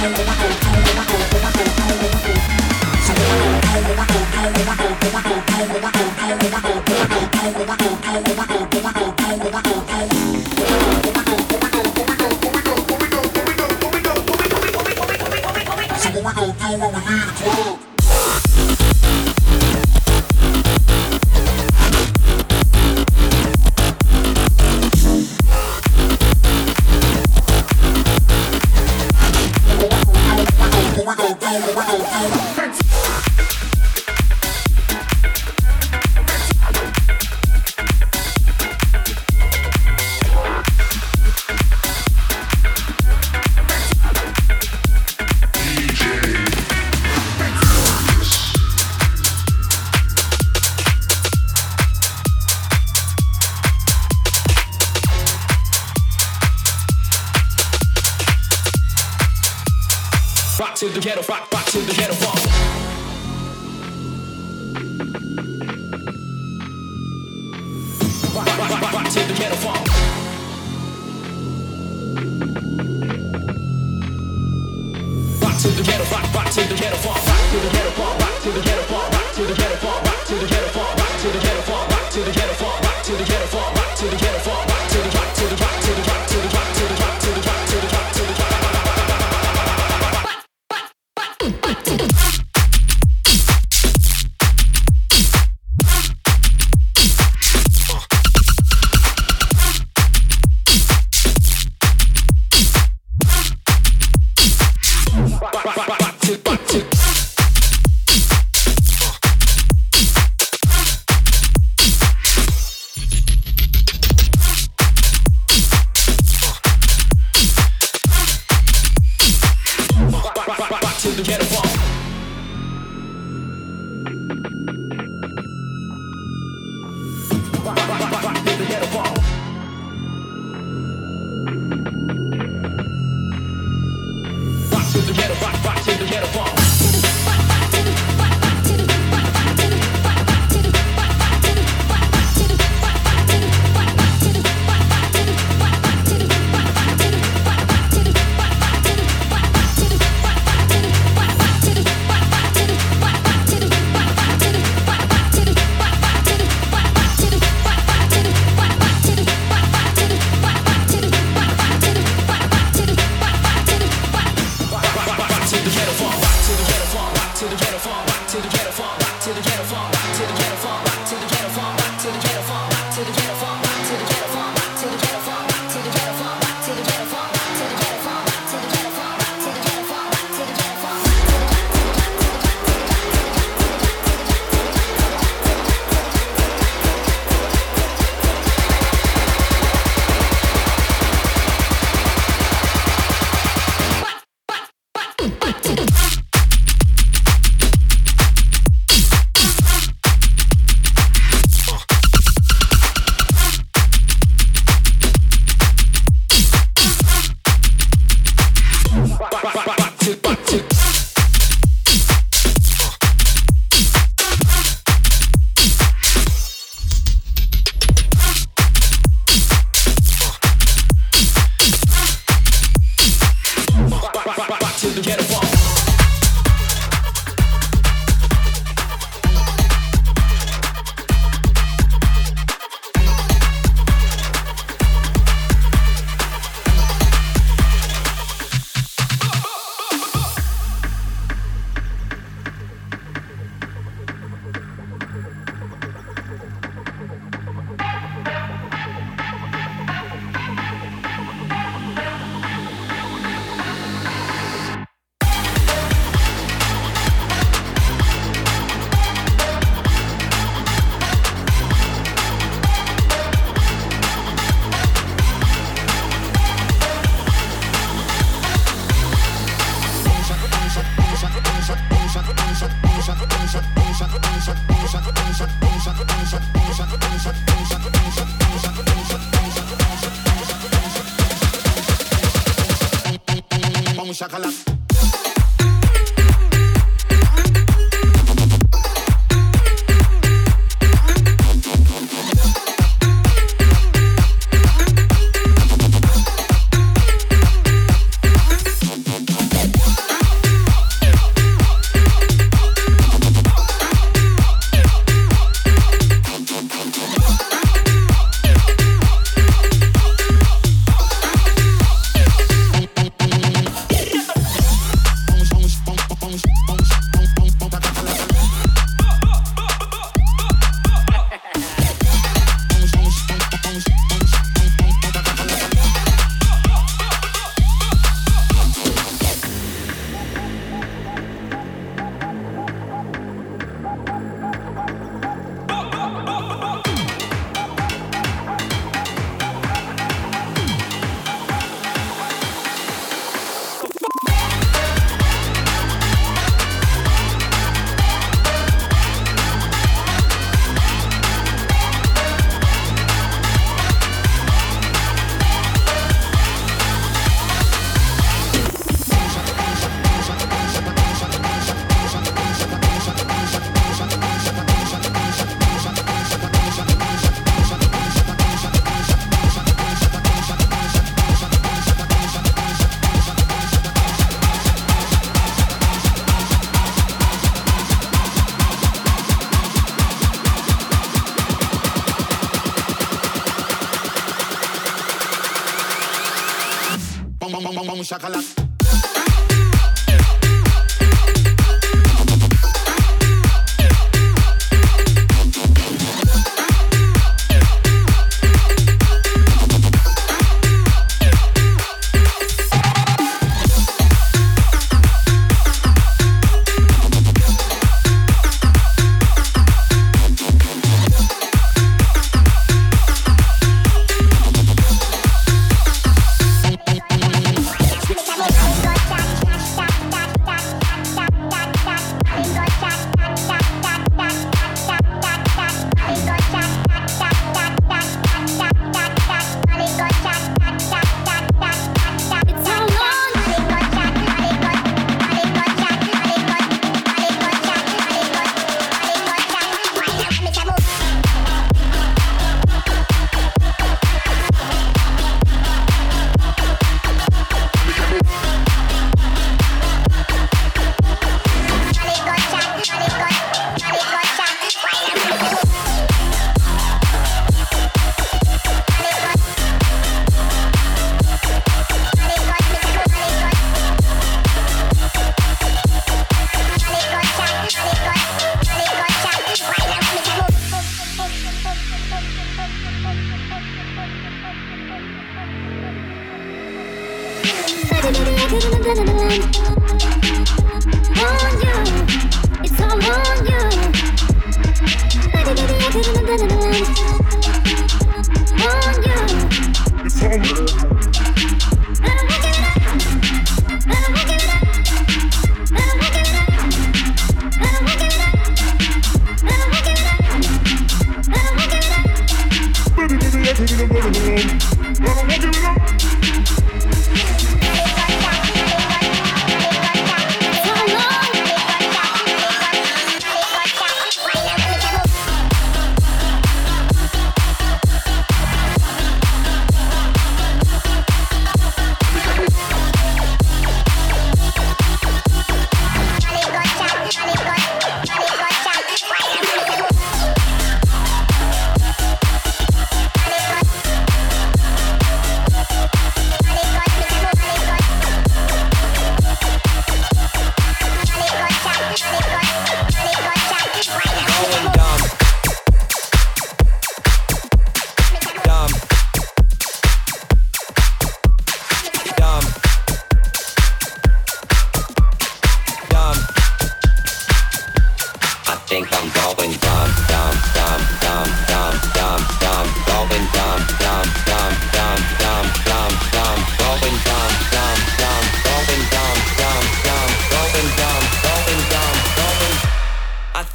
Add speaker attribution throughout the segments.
Speaker 1: Bye.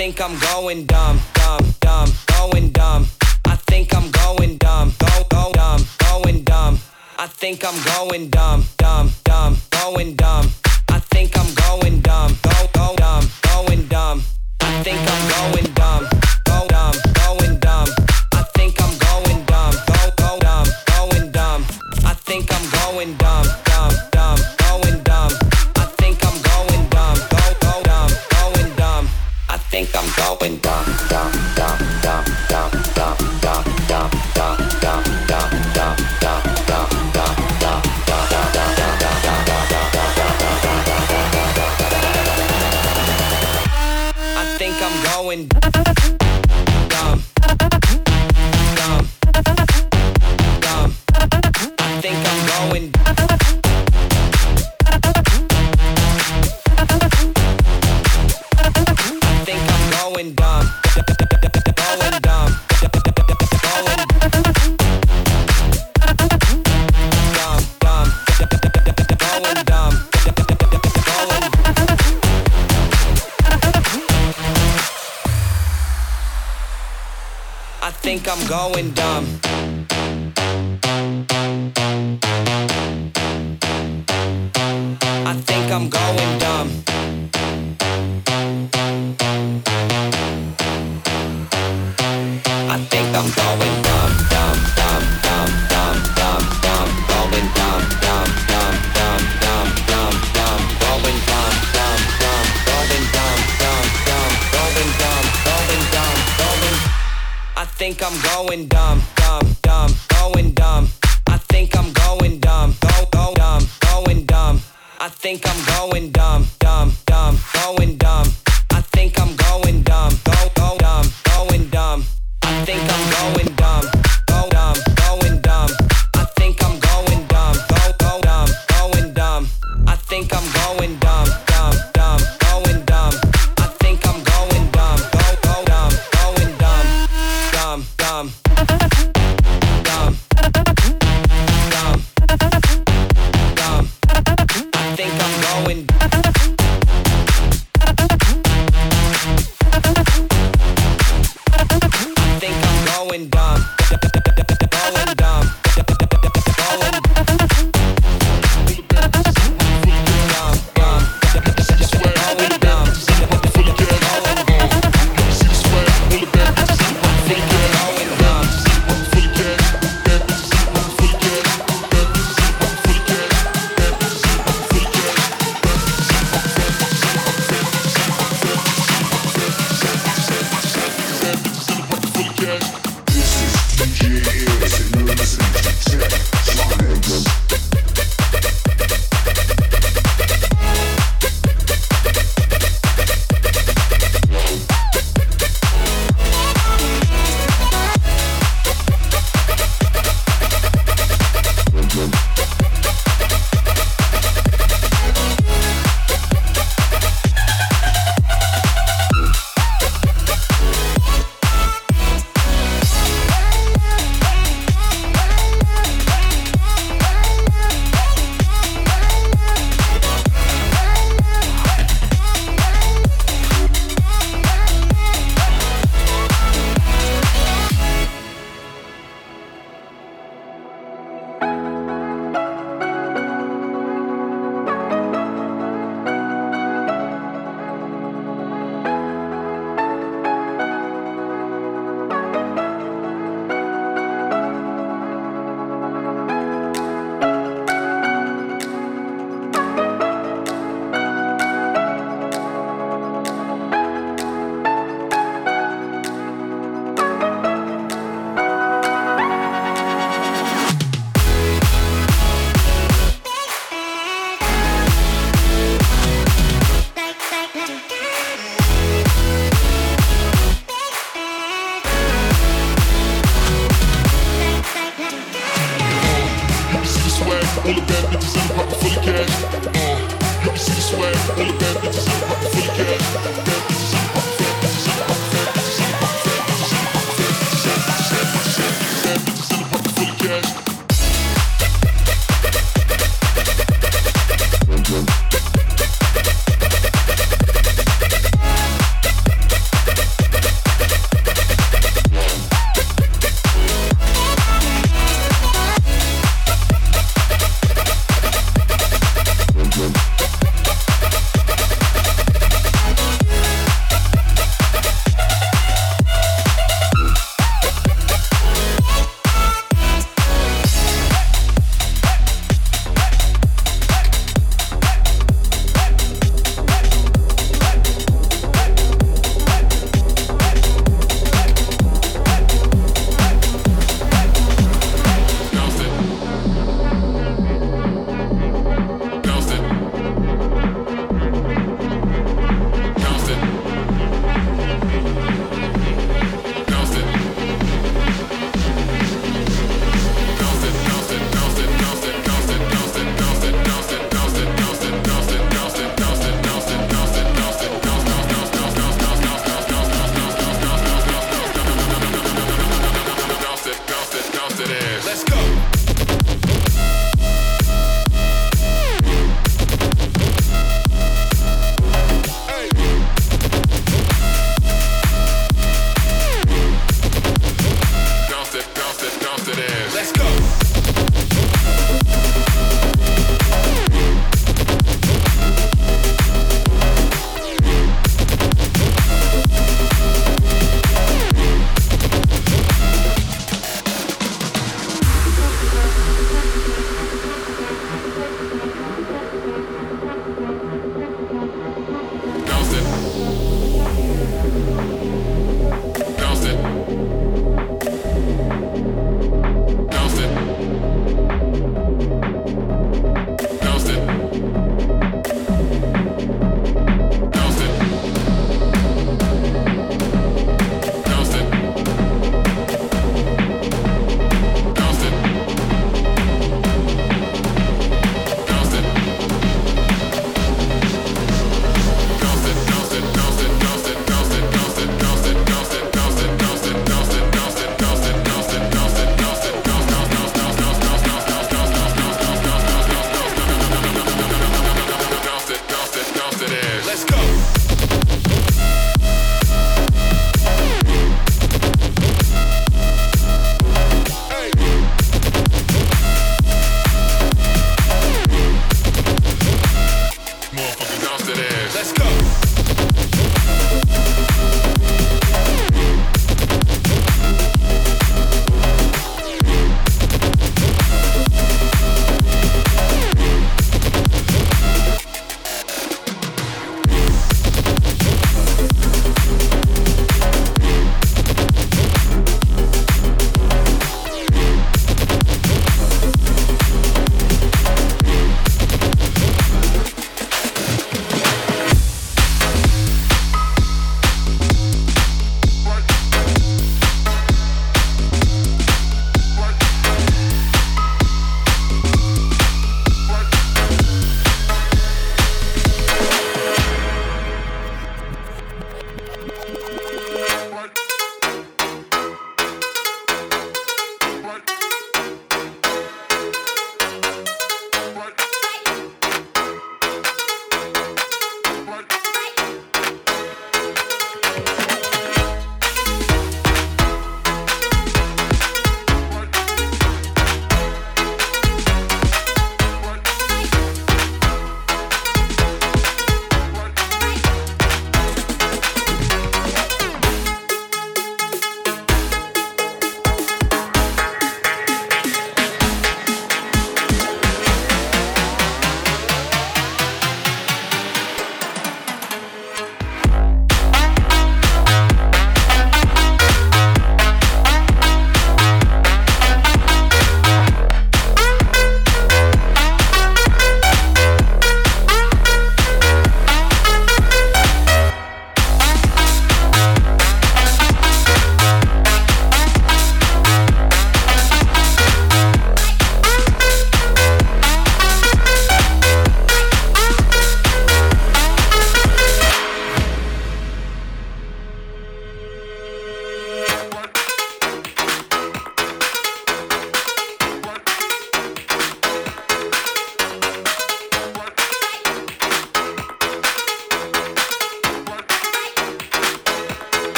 Speaker 1: think I'm going dumb, dumb, dumb, going dumb. I think I'm going dumb, go, go, dumb, going dumb. I think I'm going dumb, dumb, dumb, going dumb. I think I'm going dumb, go, go, dumb, going dumb. I think I'm going dumb. going dumb. I think I'm going I'm going dumb, dumb, dumb, going dumb. I think I'm going dumb, go, go dumb, going dumb. I think I'm going dumb, dumb.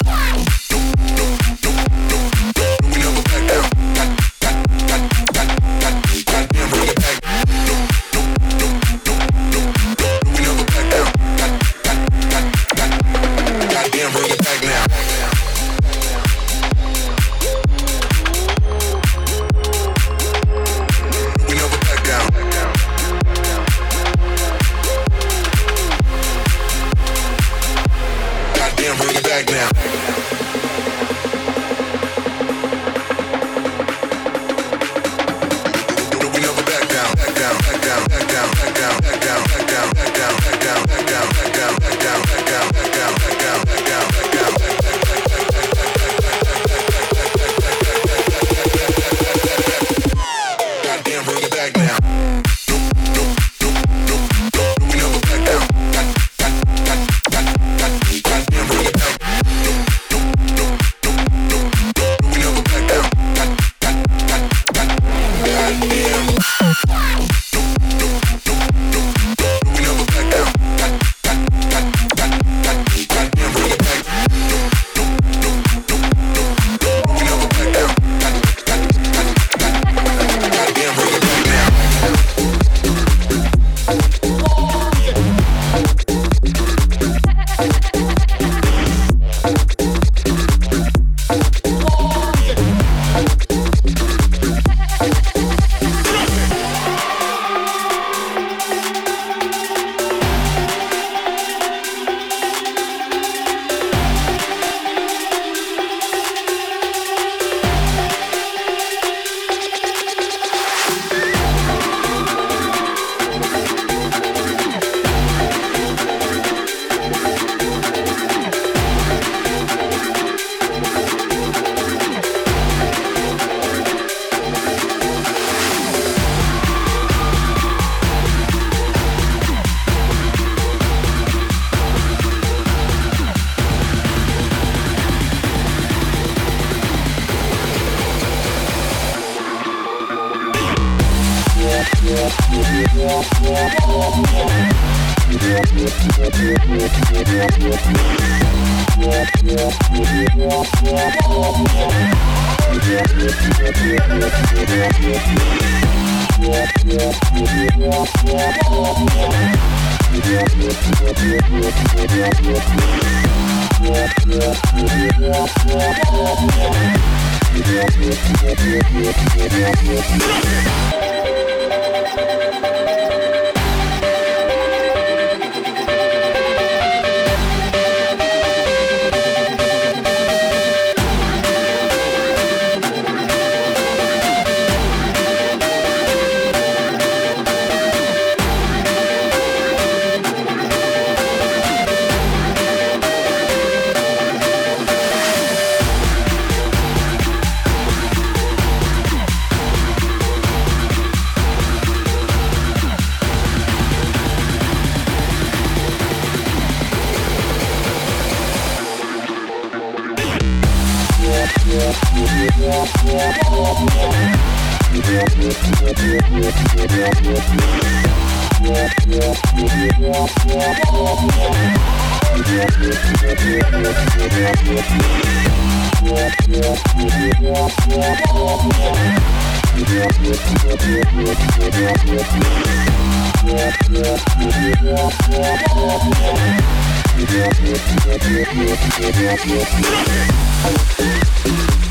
Speaker 1: Bye. I'm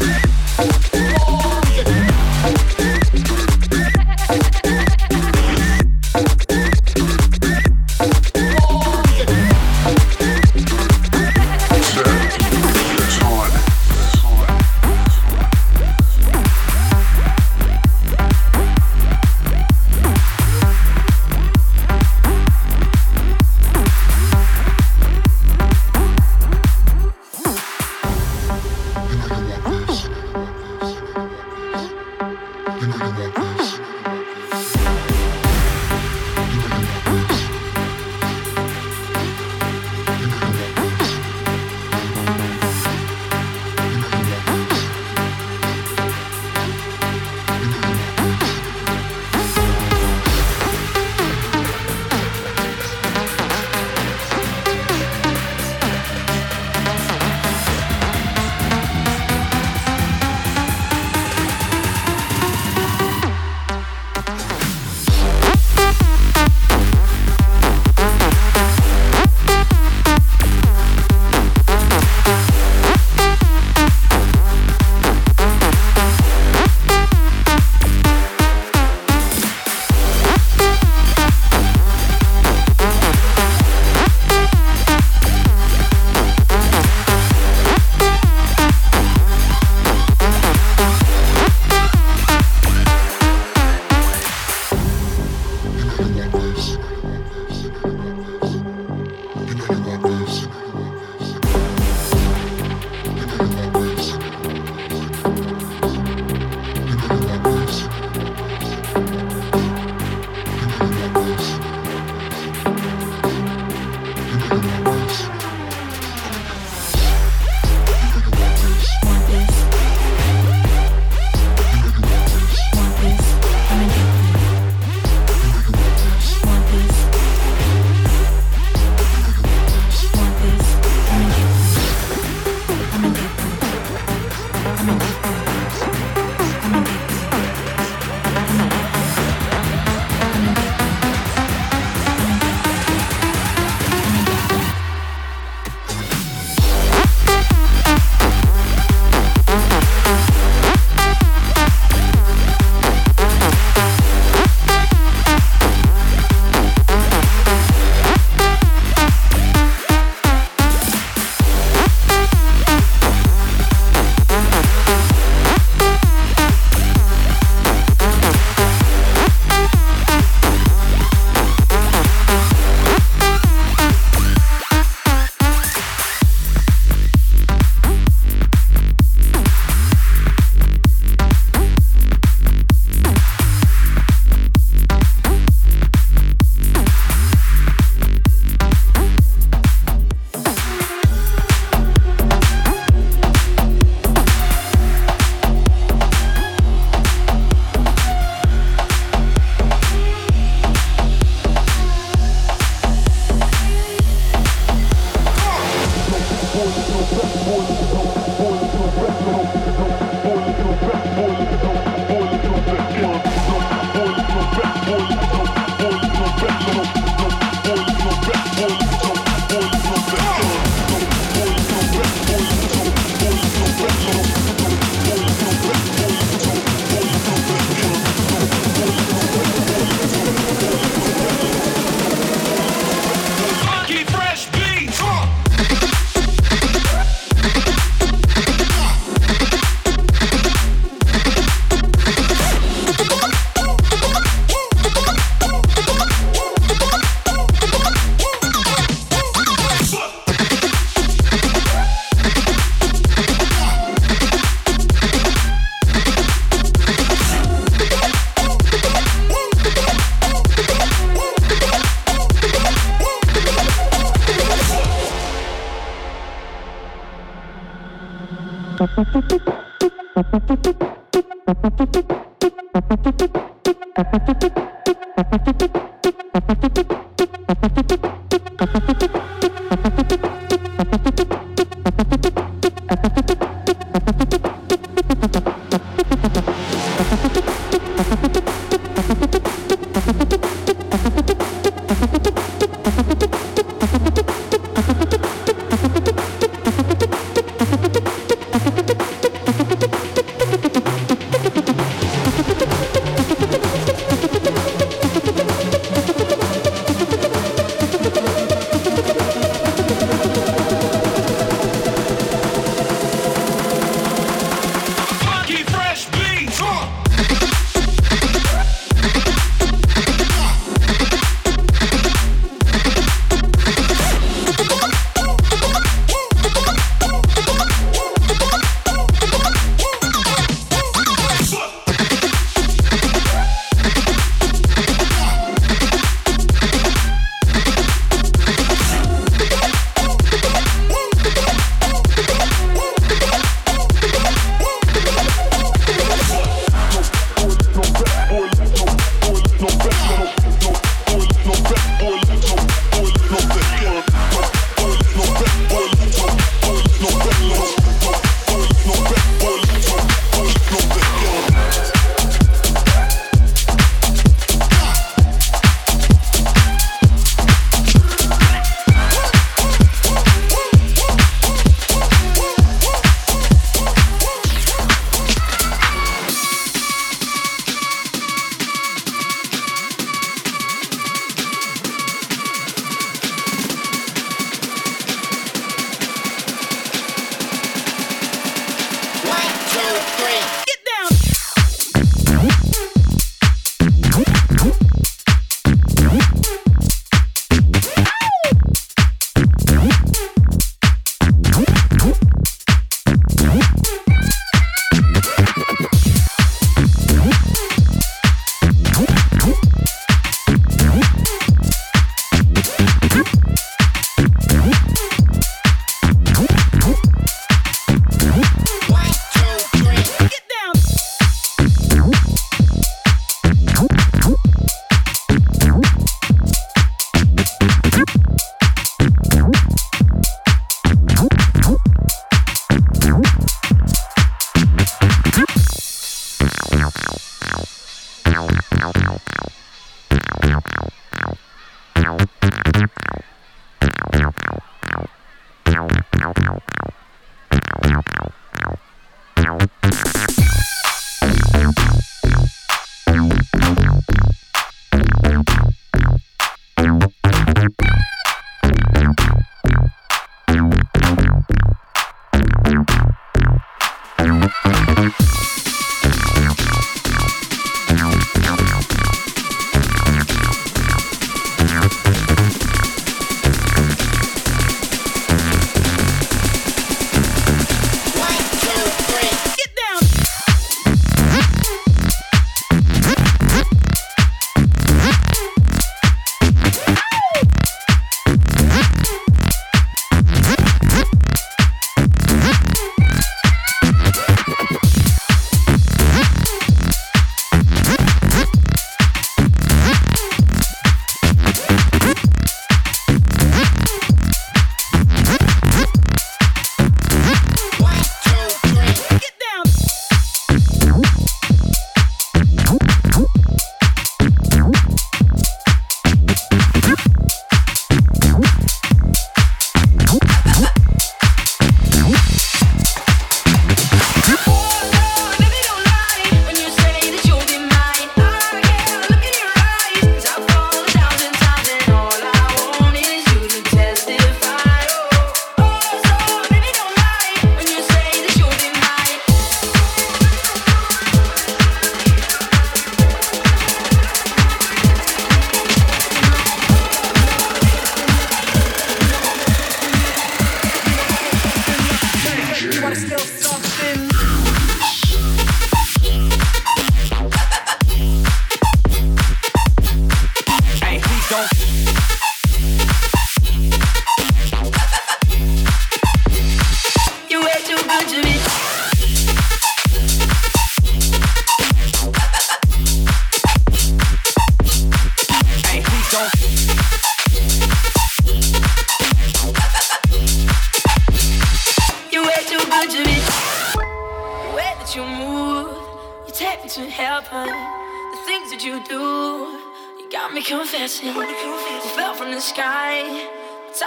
Speaker 2: don't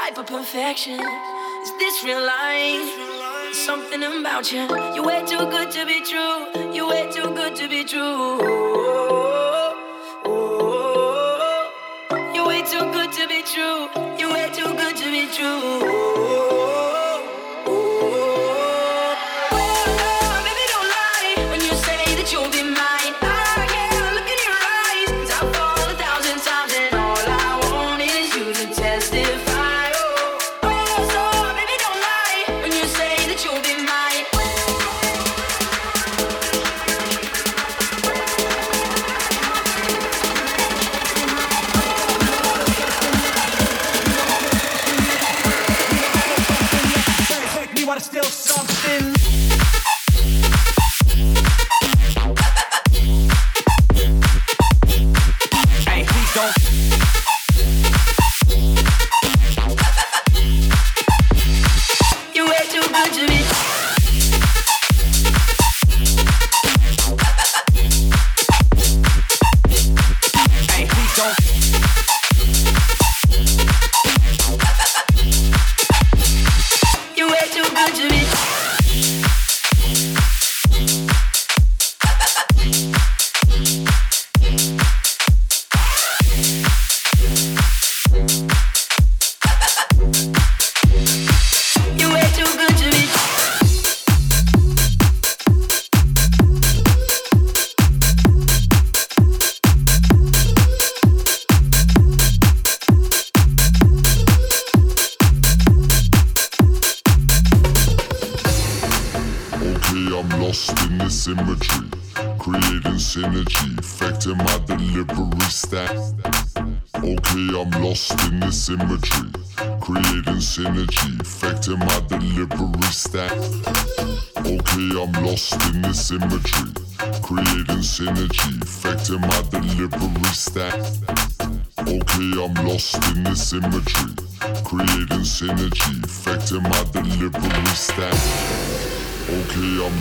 Speaker 2: type of perfection. Is this real life? Something about you. You're way too good to be true. You're way too good to be true. You're way too good to be true. You're way too good to be true.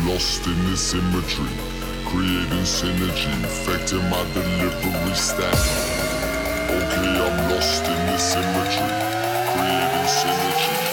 Speaker 3: lost in this imagery, creating synergy, affecting my delivery stack. Okay, I'm lost in this imagery, creating synergy.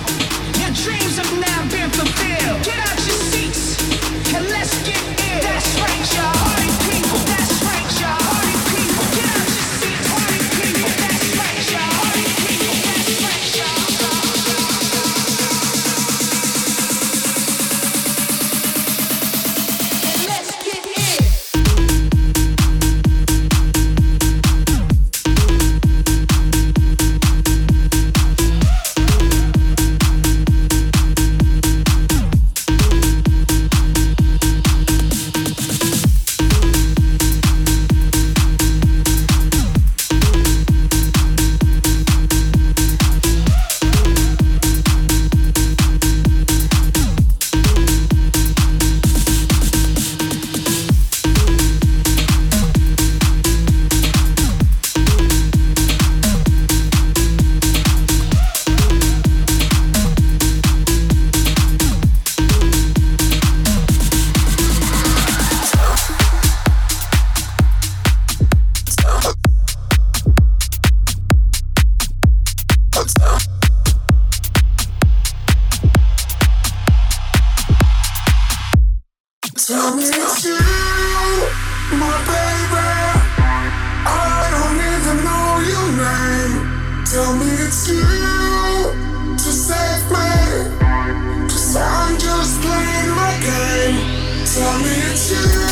Speaker 4: Tell me it's you to save me. Cause I'm just playing my game. Tell me it's you.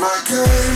Speaker 4: my game.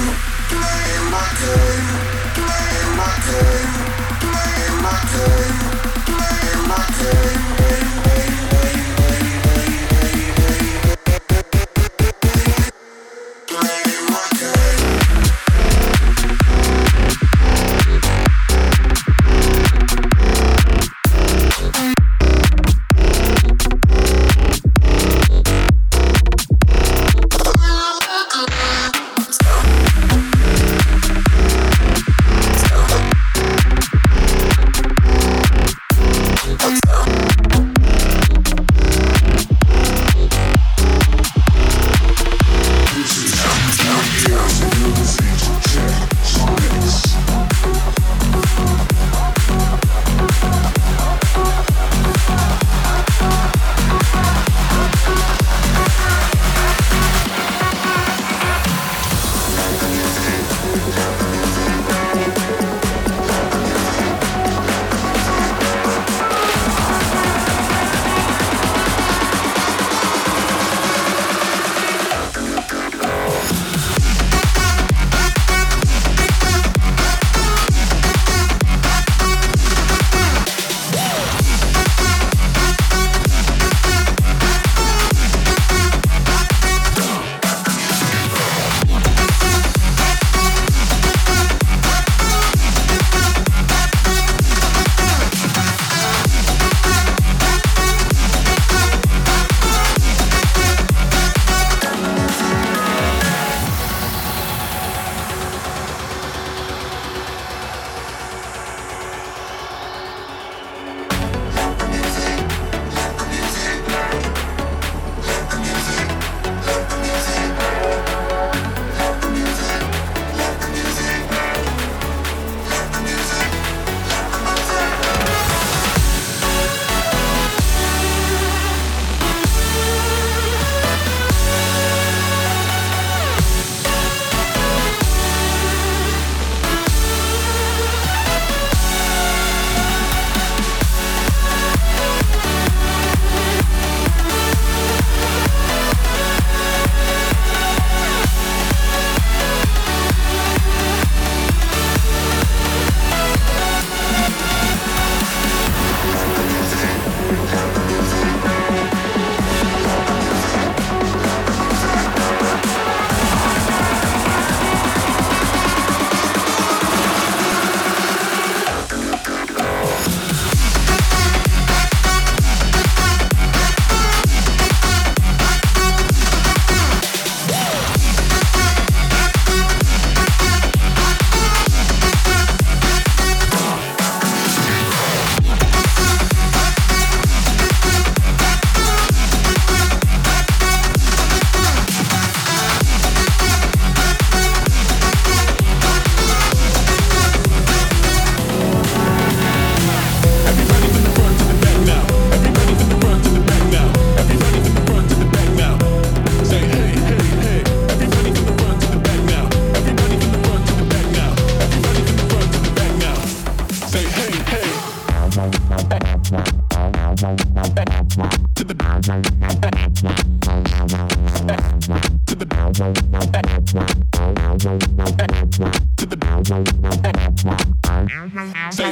Speaker 4: Say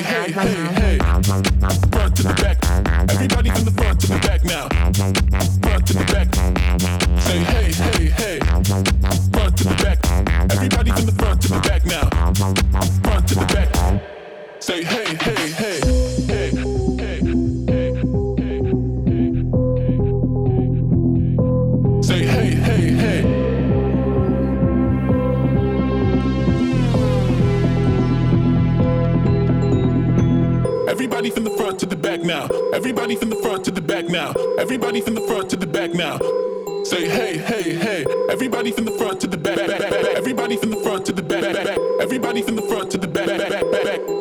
Speaker 4: hey, hey, hey. Front to the back. Everybody from the front to the back now. Front to the back. Say hey, hey, hey. Front to the back. Everybody from the front to the back now. Front to the back. Say hey, hey, hey. back now. Everybody from the front to the back now. Everybody from the front to the back now. Say hey, hey, hey. Everybody from the front to the back, back, back, back. Everybody from the front to the back, back, back. Everybody from the front to the
Speaker 5: back, back, back, back.